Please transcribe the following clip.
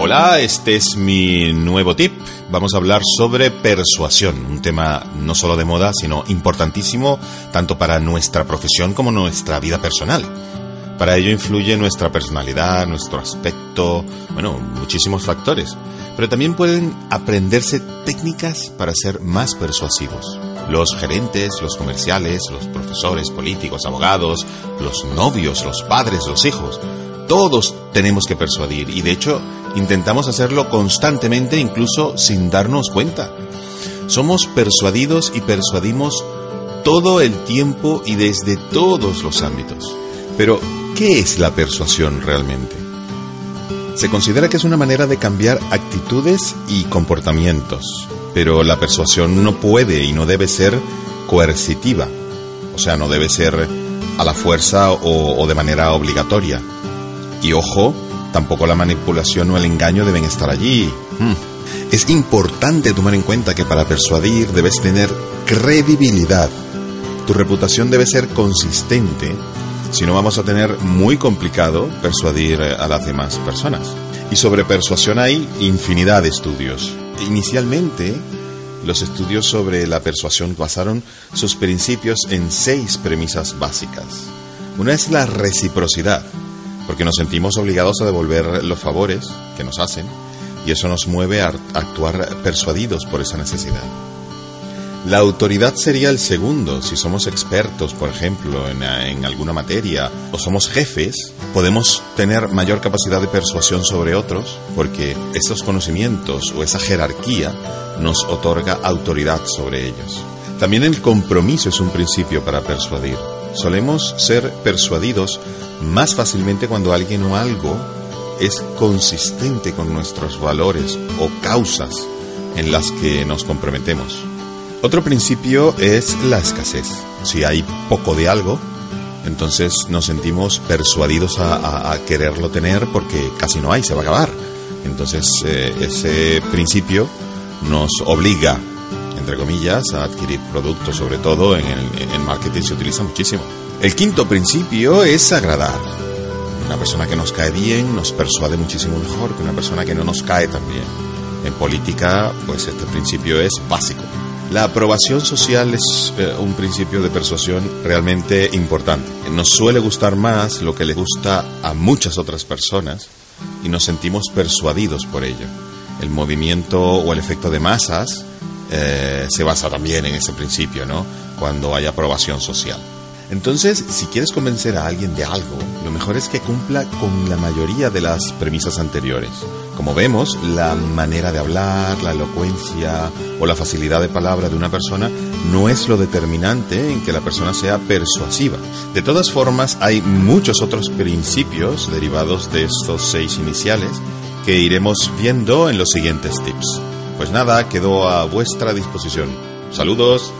Hola, este es mi nuevo tip. Vamos a hablar sobre persuasión, un tema no solo de moda, sino importantísimo tanto para nuestra profesión como nuestra vida personal. Para ello influye nuestra personalidad, nuestro aspecto, bueno, muchísimos factores. Pero también pueden aprenderse técnicas para ser más persuasivos. Los gerentes, los comerciales, los profesores, políticos, abogados, los novios, los padres, los hijos, todos tenemos que persuadir y de hecho intentamos hacerlo constantemente incluso sin darnos cuenta. Somos persuadidos y persuadimos todo el tiempo y desde todos los ámbitos. Pero, ¿qué es la persuasión realmente? Se considera que es una manera de cambiar actitudes y comportamientos, pero la persuasión no puede y no debe ser coercitiva, o sea, no debe ser a la fuerza o, de manera obligatoria. Y ojo, tampoco la manipulación o el engaño deben estar allí. Hmm. Es importante tomar en cuenta que para persuadir debes tener credibilidad. Tu reputación debe ser consistente, si no vamos a tener muy complicado persuadir a las demás personas. Y sobre persuasión hay infinidad de estudios. Inicialmente, los estudios sobre la persuasión basaron sus principios en seis premisas básicas. Una es la reciprocidad porque nos sentimos obligados a devolver los favores que nos hacen y eso nos mueve a actuar persuadidos por esa necesidad. La autoridad sería el segundo. Si somos expertos, por ejemplo, en, en, alguna materia o somos jefes, podemos tener mayor capacidad de persuasión sobre otros porque esos conocimientos o esa jerarquía nos otorga autoridad sobre ellos. También el compromiso es un principio para persuadir. Solemos ser persuadidos más fácilmente cuando alguien o algo es consistente con nuestros valores o causas en las que nos comprometemos. Otro principio es la escasez. Si hay poco de algo, entonces nos sentimos persuadidos a, quererlo tener porque casi no hay, se va a acabar. Entonces eh, ese principio nos obliga, entre comillas, a adquirir productos, sobre todo en el en marketing se utiliza muchísimo. El quinto principio es agradar. Una persona que nos cae bien nos persuade muchísimo mejor que una persona que no nos cae tan bien. En política, pues este principio es básico. La aprobación social es eh, un principio de persuasión realmente importante. Nos suele gustar más lo que le gusta a muchas otras personas y nos sentimos persuadidos por ello. El movimiento o el efecto de masas eh, se basa también en ese principio, ¿no? Cuando hay aprobación social. Entonces, si quieres convencer a alguien de algo, lo mejor es que cumpla con la mayoría de las premisas anteriores. Como vemos, la manera de hablar, la elocuencia o la facilidad de palabra de una persona no es lo determinante en que la persona sea persuasiva. De todas formas, hay muchos otros principios derivados de estos seis iniciales que iremos viendo en los siguientes tips. Pues nada, quedo a vuestra disposición. Saludos.